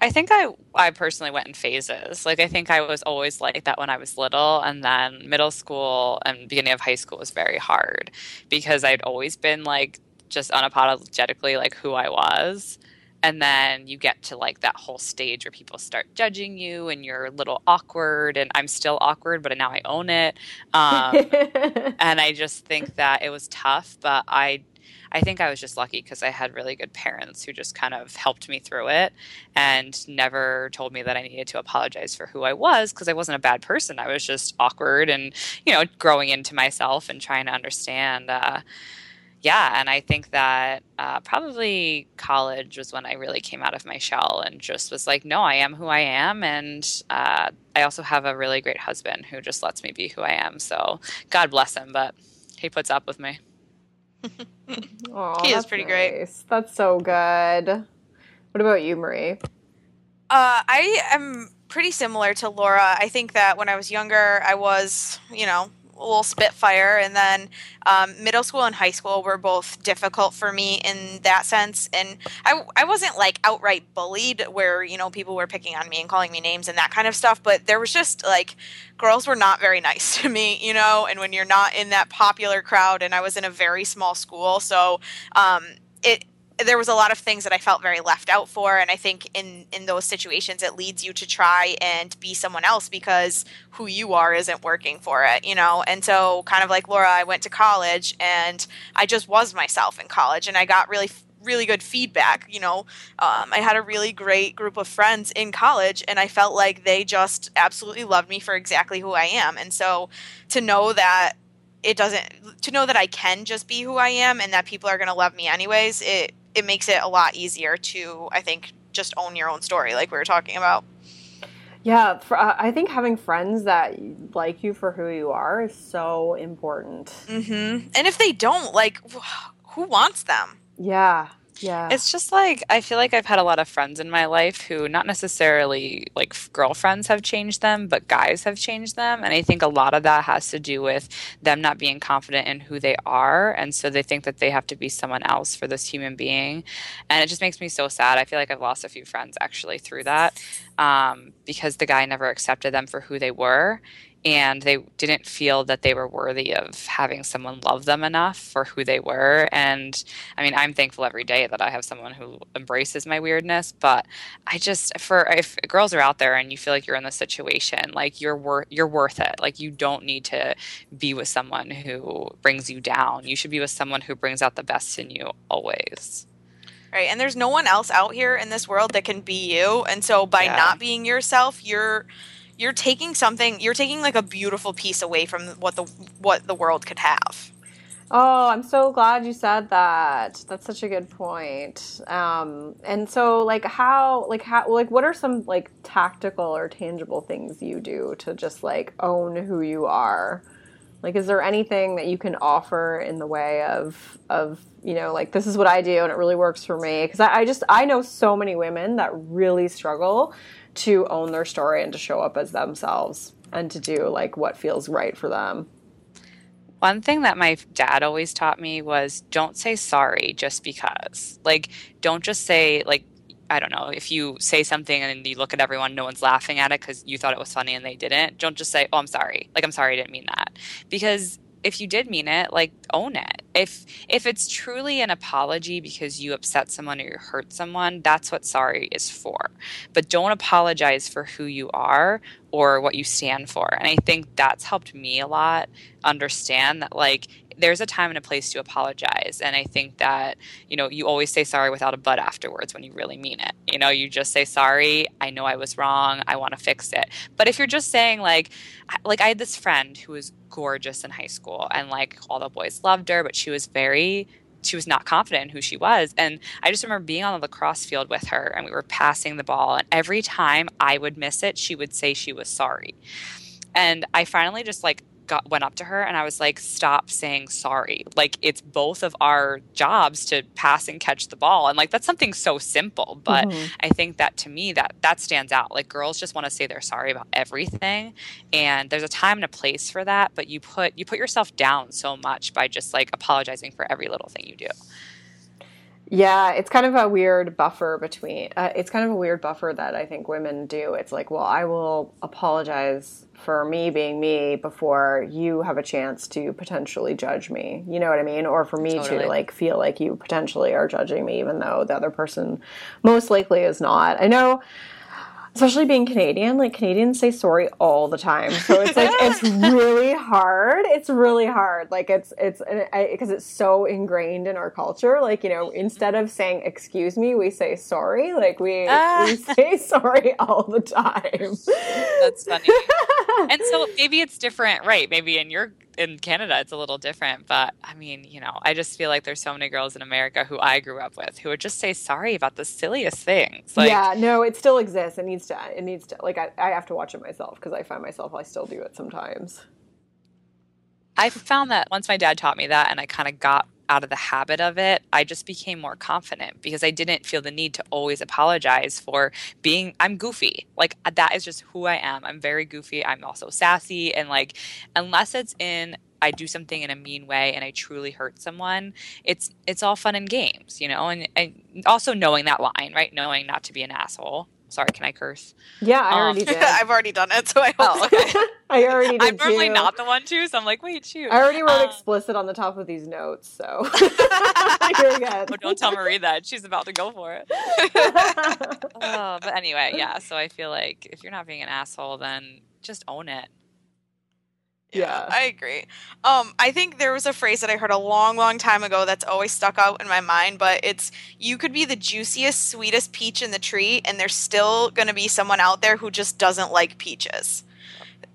I think I I personally went in phases. Like I think I was always like that when I was little and then middle school and beginning of high school was very hard because I'd always been like just unapologetically like who I was. And then you get to like that whole stage where people start judging you and you're a little awkward and I'm still awkward but now I own it. Um, [LAUGHS] and I just think that it was tough but I I think I was just lucky because I had really good parents who just kind of helped me through it and never told me that I needed to apologize for who I was because I wasn't a bad person. I was just awkward and, you know, growing into myself and trying to understand. Uh, yeah, and I think that uh, probably college was when I really came out of my shell and just was like, no, I am who I am. And uh, I also have a really great husband who just lets me be who I am. So God bless him, but he puts up with me. Oh, He is pretty great. That's so good. What about you, Marie? Uh, I am pretty similar to Laura. I think that when I was younger, I was, you know, little spitfire, and then um, middle school and high school were both difficult for me in that sense. And I, I wasn't like outright bullied, where you know people were picking on me and calling me names and that kind of stuff. But there was just like girls were not very [LAUGHS] nice to me, you know. And when you're not in that popular crowd, and I was in a very small school, so um, it there was a lot of things that I felt very left out for, and I think in in those situations it leads you to try and be someone else because who you are isn't working for it, you know. And so, kind of like Laura, I went to college and I just was myself in college, and I got really really good feedback you know um, i had a really great group of friends in college and i felt like they just absolutely loved me for exactly who i am and so to know that it doesn't to know that I can just be who I am and that people are going to love me anyways it it makes it a lot easier to I think just own your own story like we were talking about. Yeah, for, uh, I think having friends that like you for who you are is so important. mhm and if they don't like who wants them? Yeah, yeah. It's just like I feel like I've had a lot of friends in my life who not necessarily like girlfriends have changed them, but guys have changed them, and I think a lot of that has to do with them not being confident in who they are, and so they think that they have to be someone else for this human being, and it just makes me so sad. I feel like I've lost a few friends actually through that um, because the guy never accepted them for who they were. And they didn't feel that they were worthy of having someone love them enough for who they were. And I mean, I'm thankful every day that I have someone who embraces my weirdness. But I just, for if girls are out there and you feel like you're in this situation, like you're worth, you're worth it. Like you don't need to be with someone who brings you down. You should be with someone who brings out the best in you always. right and there's no one else out here in this world that can be you and so by Yeah. not being yourself you're you're taking something you're taking like a beautiful piece away from what the what the world could have Oh, I'm so glad you said that. That's such a good point. Um, and so, like, how, like, how, like, what are some like tactical or tangible things you do to just like own who you are? Like, is there anything that you can offer in the way of, of, you know, like this is what I do and it really works for me? Because I, I just I know so many women that really struggle to own their story and to show up as themselves and to do like what feels right for them. One thing that my dad always taught me was don't say sorry just because. Like, don't just say, like, I don't know, if you say something and you look at everyone, no one's laughing at it because you thought it was funny and they didn't. Don't just say, oh, I'm sorry. Like, I'm sorry, I didn't mean that. Because if you did mean it, like own it. If if it's truly an apology because you upset someone or you hurt someone, that's what sorry is for. But don't apologize for who you are or what you stand for. And I think that's helped me a lot understand that like there's a time and a place to apologize. And I think that, you know, you always say sorry without a but afterwards when you really mean it. You know, you just say sorry, I know I was wrong, I want to fix it. But if you're just saying like like I had this friend who was gorgeous in high school and like all the boys loved her, but she was very she was not confident in who she was. And I just remember being on the lacrosse field with her and we were passing the ball. And every time I would miss it, she would say she was sorry. And I finally just like got, went up to her and I was like, stop saying sorry. Like, it's both of our jobs to pass and catch the ball. And like, that's something so simple. But Mhm. I think that to me, that that stands out. Like, girls just want to say they're sorry about everything. And there's a time and a place for that. But you put, you put yourself down so much by just like apologizing for every little thing you do. Yeah, it's kind of a weird buffer between. Uh, it's kind of a weird buffer that I think women do. It's like, well, I will apologize for me being me before you have a chance to potentially judge me. You know what I mean? Or for me Totally. to like feel like you potentially are judging me, even though the other person most likely is not. I know. Especially being Canadian, like Canadians say sorry all the time, so it's like [LAUGHS] it's really hard. It's really hard. Like it's it's because it's so ingrained in our culture. Like you know, instead of saying "excuse me," we say "sorry." Like we Ah. we [LAUGHS] say sorry all the time. That's funny. and so maybe it's different, right? Maybe in your in Canada it's a little different, but I mean, you know, I just feel like there's so many girls in America who I grew up with who would just say sorry about the silliest things. Like yeah, no, it still exists. It needs to. It needs to. Like I, I have to watch it myself because I find myself I still do it sometimes. I found that once my dad taught me that and I kind of got out of the habit of it, I just became more confident because I didn't feel the need to always apologize for being I'm goofy. Like uh, that is just who I am. I'm very goofy. I'm also sassy and like unless it's in I do something in a mean way and I truly hurt someone, it's it's all fun and games, you know, and, and also knowing that line, right? Knowing not to be an asshole. Sorry, can I curse? Yeah, I Um, already did. [LAUGHS] I've already done it, so I hope. Oh, okay. [LAUGHS] I already did I'm normally too. not the one to, so I'm like, wait, shoot. I already wrote Um, explicit on the top of these notes, so [LAUGHS] you're good. Oh, don't tell Marie that she's about to go for it. Oh, but anyway, yeah. So I feel like if you're not being an asshole, then just own it. Yeah. I agree. Um, I think there was a phrase that I heard a long, long time ago that's always stuck out in my mind, but it's you could be the juiciest, sweetest peach in the tree, and there's still going to be someone out there who just doesn't like peaches.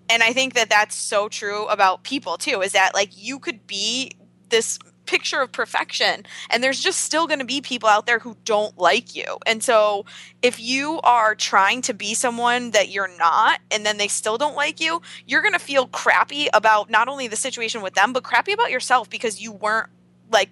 And I think that that's so true about people too, is that like you could be this picture of perfection, and there's just still going to be people out there who don't like you. And so if you are trying to be someone that you're not, and then they still don't like you, you're going to feel crappy about not only the situation with them, but crappy about yourself because you weren't like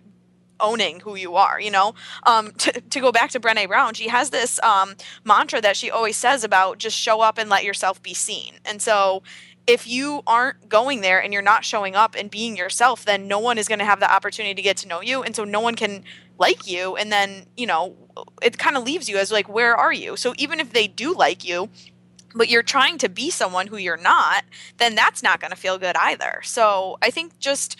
owning who you are, you know? Um, [LAUGHS] to, to go back to Brene Brown, she has this um, mantra that she always says about just show up and let yourself be seen. And so if you aren't going there and you're not showing up and being yourself, then no one is going to have the opportunity to get to know you. And so no one can like you. And then, you know, it kind of leaves you as like, where are you? So even if they do like you, but you're trying to be someone who you're not, then that's not going to feel good either. So I think just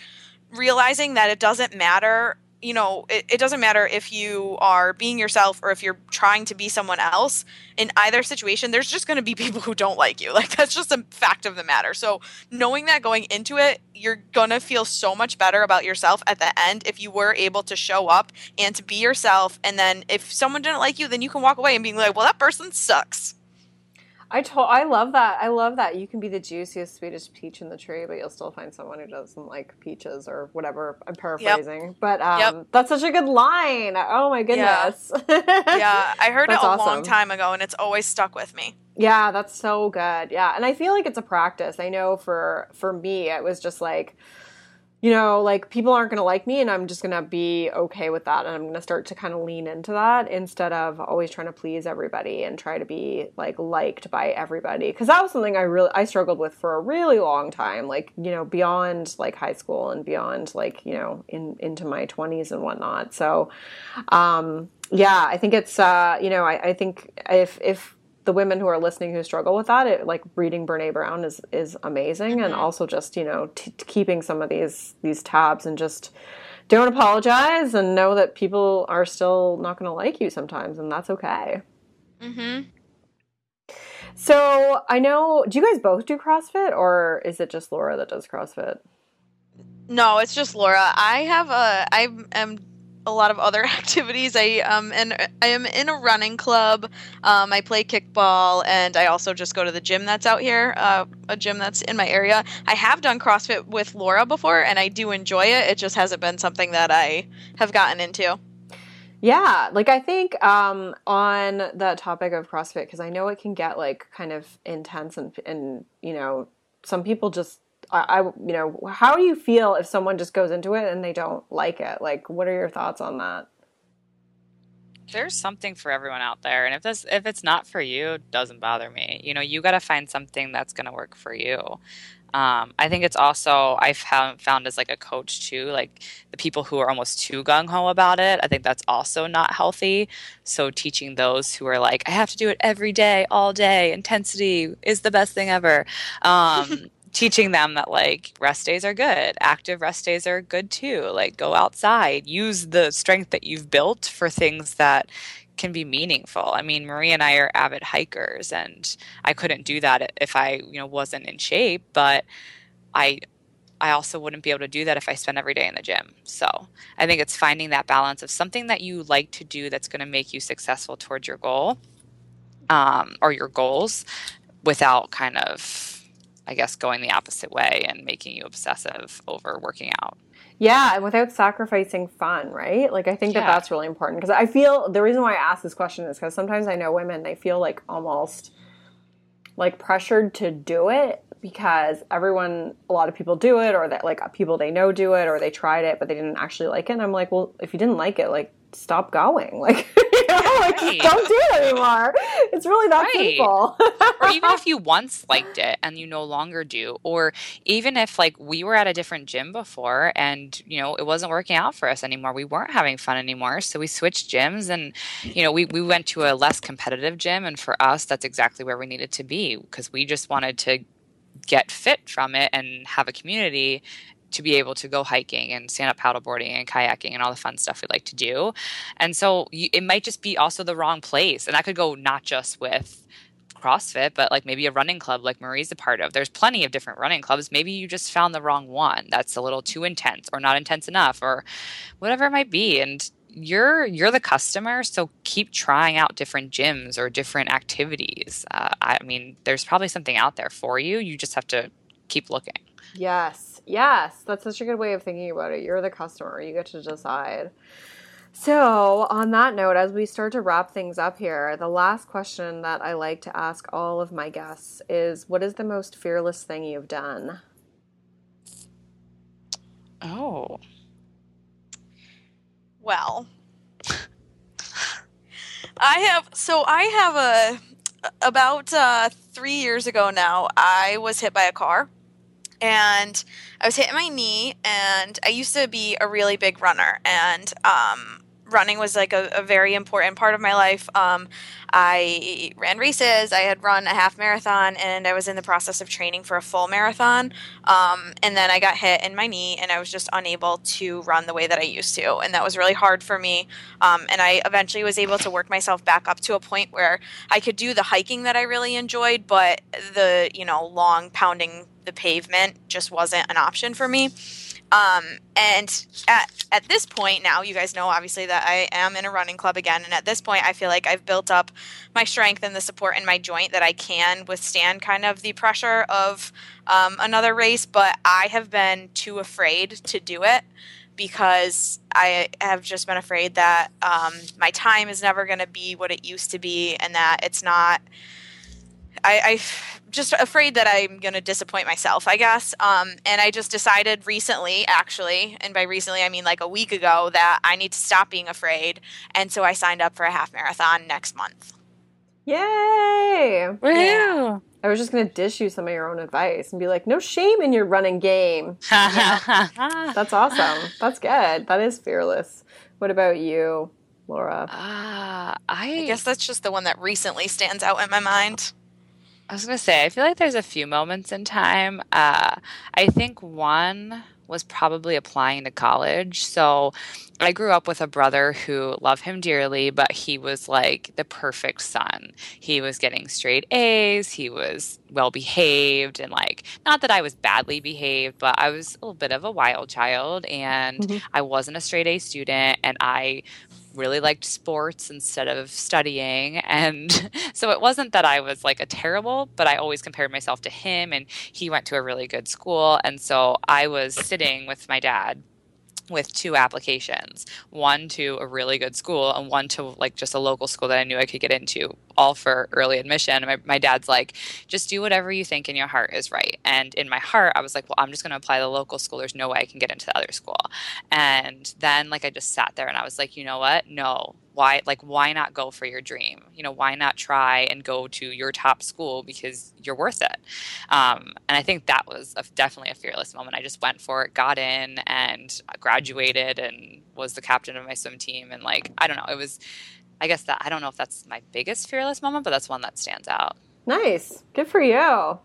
realizing that it doesn't matter you know it, it doesn't matter if you are being yourself or if you're trying to be someone else. In either situation there's just going to be [LAUGHS] people who don't like you. Like that's just a fact of the matter. So knowing that going into it you're going to feel so much better about yourself at the end if you were able to show up and to be yourself. And then if someone didn't like you then you can walk away and be like well that person sucks I told I love that. I love that. You can be the juiciest, sweetest peach in the tree, but you'll still find someone who doesn't like peaches or whatever. I'm paraphrasing, but um, Yep. that's such a good line. Oh my goodness. yeah i [LAUGHS] heard it a awesome. long time ago and it's always stuck with me Yeah, that's so good. Yeah, and I feel like it's a practice. I know for for me, it was just like, you know, like people aren't going to like me, and I'm just going to be okay with that, and I'm going to start to kind of lean into that instead of always trying to please everybody and try to be like liked by everybody. Because that was something I really I struggled with for a really long time, like you know, beyond like high school and beyond like you know in into my 20s and whatnot. So, um, yeah, I think it's uh, you know, I, I think if if the women who are listening who struggle with that, it, like reading Brene Brown is is amazing, and also just you know t- t- keeping some of these these tabs and just don't apologize and know that people are still not going to like you sometimes, and that's okay. mm-hmm So I know. Do you guys both do CrossFit, or is it just Laura that does CrossFit? No, it's just Laura. I have a I am a lot of other [LAUGHS] activities. I um and I am in a running club. Um, I play kickball, and I also just go to the gym that's out here, uh, a gym that's in my area. I have done CrossFit with Laura before, and I do enjoy it. It just hasn't been something that I have gotten into. Yeah, like I think um, on the topic of CrossFit, because I know it can get like kind of intense and and you know some people just I, I you know how do you feel if someone just goes into it and they don't like it? Like, what are your thoughts on that? there's something for everyone out there and if this if it's not for you it doesn't bother me you know you got to find something that's going to work for you um, i think it's also i've found, found as like a coach too like the people who are almost too gung-ho about it i think that's also not healthy so teaching those who are like i have to do it every day all day intensity is the best thing ever [LAUGHS] um, teaching them that like rest days are good active rest days are good too like go outside use the strength that you've built for things that can be meaningful. I mean marie and i are avid hikers and i couldn't do that if i you know wasn't in shape but i i also wouldn't be able to do that if i spent every day in the gym. So i think it's finding that balance of something that you like to do that's going to make you successful towards your goal um, or your goals without kind of I guess going the opposite way and making you obsessive over working out. Yeah, and without sacrificing fun, right? Like I think that that's really important because I feel the reason why I ask this question is because sometimes I know women they feel like almost like pressured to do it because everyone a lot of people do it or that like people they know do it or they tried it but they didn't actually like it and i'm like well if you didn't like it like stop going [LAUGHS] like like Right. [LAUGHS] [LAUGHS] don't do it anymore it's really that Right. simple or even if [LAUGHS] you once liked it and you no longer do or even if like we were at a different gym before and you know it wasn't working out for us anymore we weren't having fun anymore so we switched gyms and you know we, we went to a less competitive gym and for us that's exactly where we needed to be because we just wanted to get fit from it and have a community to be able to go hiking and stand up paddleboarding and kayaking and all the fun stuff we like to do. And so you, it might just be also the wrong place. And that could go not just with CrossFit, but like maybe a running club like Marie's a part of. There's plenty of different running clubs. Maybe you just found the wrong one that's a little too intense or not intense enough or whatever it might be. And you're you're the customer, so keep trying out different gyms or different activities. Uh, I mean, there's probably something out there for you. You just have to keep looking. Yes, yes, that's such a good way of thinking about it. You're the customer, you get to decide. So, on that note, as we start to wrap things up here, the last question that I like to ask all of my guests is what is the most fearless thing you've done? Oh. Well, [LAUGHS] I have so I have a about uh, three years ago now. I was hit by a car, and I was hitting my knee. And I used to be a really big runner, and um, running was like a, a very important part of my life. Um, I ran races. I had run a half marathon, and I was in the process of training for a full marathon. Um, and then I got hit in my knee, and I was just unable to run the way that I used to, and that was really hard for me. Um, and I eventually was able to work myself back up to a point where I could do the hiking that I really enjoyed, but the you know long pounding the pavement just wasn't an option for me. Um, and at, at this point now, you guys know obviously that I am in a running club again. And at this point, I feel like I've built up my strength and the support in my joint that I can withstand kind of the pressure of um, another race. But I have been too afraid to do it because I have just been afraid that um, my time is never going to be what it used to be and that it's not. I, I just afraid that I'm going to disappoint myself, I guess. Um, and I just decided recently, actually, and by recently I mean like a week ago, that I need to stop being afraid. And so I signed up for a half marathon next month. Yay! Woohoo! I was just going to dish you some of your own advice and be like, no shame in your running game. [LAUGHS] [LAUGHS] That's awesome. That's good. That is fearless. What about you, Laura? Ah, I I guess that's just the one that recently stands out in my mind. I was gonna say, I feel like there's a few moments in time. Uh, I think one was probably applying to college. So I grew up with a brother who loved him dearly, but he was like the perfect son. He was getting straight A's, he was well behaved, and like, not that I was badly behaved, but I was a little bit of a wild child, and Mhm. I wasn't a straight A student, and I really liked sports instead of studying. And [LAUGHS] so it wasn't that I was like a terrible, but I always compared myself to him and he went to a really good school. And so I was sitting with my dad with two applications one to a really good school and one to like just a local school that I knew I could get into, all for early admission. And my, my dad's like, just do whatever you think in your heart is right. And in my heart, I was like, well, I'm just going to apply the local school. There's no way I can get into the other school. And then, like, I just sat there and I was like, you know what? No. Why, like, why not go for your dream? You know, why not try and go to your top school because you're worth it? Um, and I think that was a, definitely a fearless moment. I just went for it, got in, and graduated, and was the captain of my swim team. And like, I don't know, it was. I guess that I don't know if that's my biggest fearless moment, but that's one that stands out. Nice. Good for you.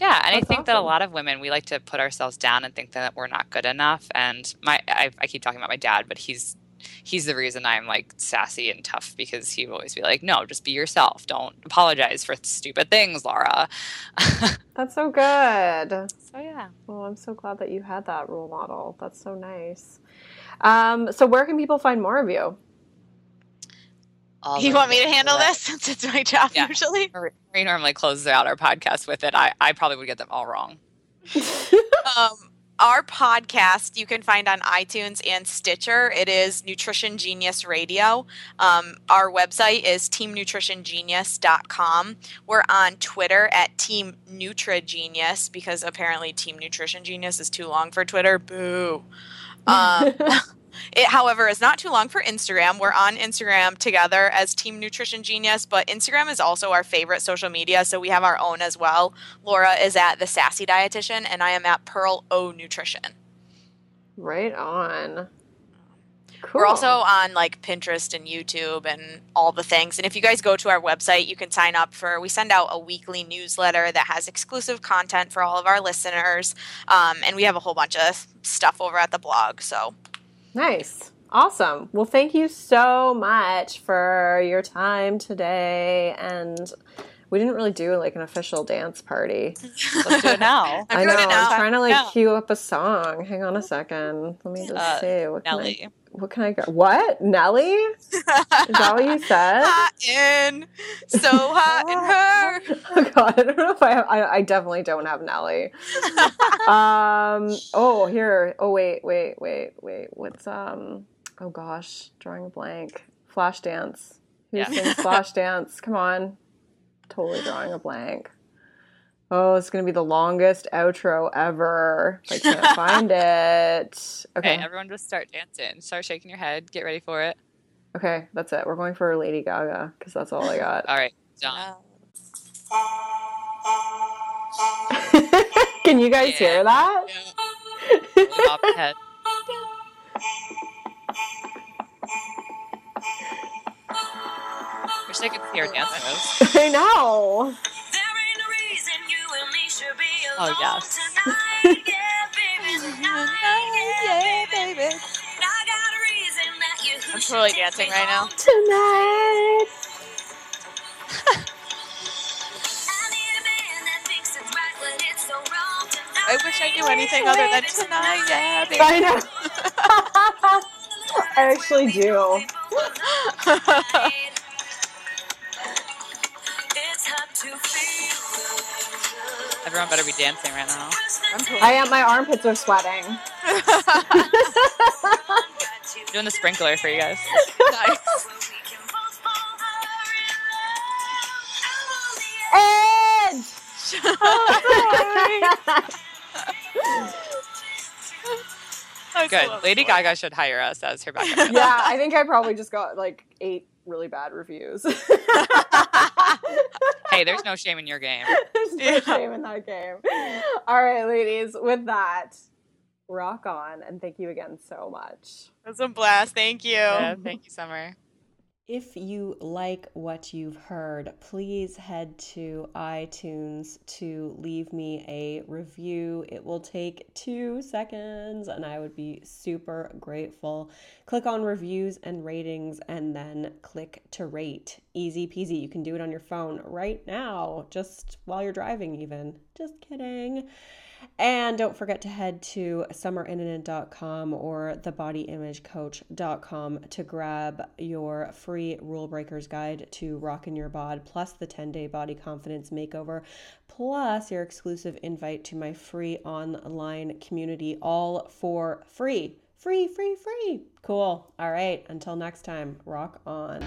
Yeah, and I That's think that a lot of women we like to put ourselves down and think that we're not good enough. And my I, I keep talking about my dad, but he's he's the reason I'm like sassy and tough because he would always be like, "No, just be yourself. Don't apologize for stupid things, Laura." [LAUGHS] That's so good. so yeah, Well, I'm so glad that you had that role model. That's so nice. Um, so, where can people find more of you? All you want me to handle this [LAUGHS] since it's my job Yeah. usually? Marie normally closes out our podcast with it. I, I probably would get them all wrong. [LAUGHS] Um, our podcast you can find on iTunes and Stitcher. It is Nutrition Genius Radio. Um, our website is teamnutritiongenius.com. We're on Twitter at Team NutriGenius because apparently Team Nutrition Genius is too long for Twitter. Boo. [LAUGHS] Um, [LAUGHS] it, however, is not too long for Instagram. We're on Instagram together as Team Nutrition Genius, but Instagram is also our favorite social media, so we have our own as well. Laura is at the Sassy Dietitian, and I am at Pearl O Nutrition. Right on. Cool. We're also on like Pinterest and YouTube and all the things. And if you guys go to our website, you can sign up for. We send out a weekly newsletter that has exclusive content for all of our listeners, um, and we have a whole bunch of stuff over at the blog. So Nice. Awesome. Well, thank you so much for your time today. And we didn't really do like an official dance party. Let's do it now. I'm [LAUGHS] I doing know. it now. I'm trying to like No. cue up a song. Hang on a second. Let me just Uh, see. What can, I, Nelly. What can I go? What? Nelly? Is that what you [LAUGHS] said? hot in, so hot [LAUGHS] in her. [LAUGHS] Oh god, I don't know if I have. I, I definitely don't have Nelly. um. Oh, here. Oh wait, wait, wait, wait. What's um? Oh gosh, drawing a blank. Flash dance. Who Yeah. sings Flash dance? Come on. Totally drawing a blank. Oh, it's gonna be the longest outro ever. I can't [LAUGHS] find it. Okay, Okay. everyone just start dancing. Start shaking your head. Get ready for it. Okay, that's it. We're going for Lady Gaga because that's all I [LAUGHS] got. All right, done. [LAUGHS] Can you guys Yeah. hear that? Off the head. Wish I could see our dance moves. I know. Oh yes. [LAUGHS] I'm totally dancing right now. Tonight. [LAUGHS] I wish I knew anything other than tonight. Yeah, baby. I know. [LAUGHS] I actually do. Everyone better be dancing right now. I'm totally- I am. My armpits are sweating. [LAUGHS] doing the sprinkler for you guys. nice. Edge. [LAUGHS] Good. Lady Gaga should hire us as her backup. yeah, I think I probably just got like eight really bad reviews. [LAUGHS] hey, there's no shame in your game. [LAUGHS] There's no Yeah. shame in that game. All right, ladies. With that, rock on, and thank you again so much. It was a blast. Thank you. Yeah, thank you, Summer. If you like what you've heard, please head to iTunes to leave me a review. It will take two seconds and I would be super grateful. Click on reviews and ratings and then click to rate. Easy peasy. You can do it on your phone right now, just while you're driving, even. Just kidding. And don't forget to head to summerinnanen.com or thebodyimagecoach.com to grab your free rule breakers guide to rockin' your bod, plus the 10 day body confidence makeover, plus your exclusive invite to my free online community, all for free. Free, free, free. Cool. All right. Until next time, rock on.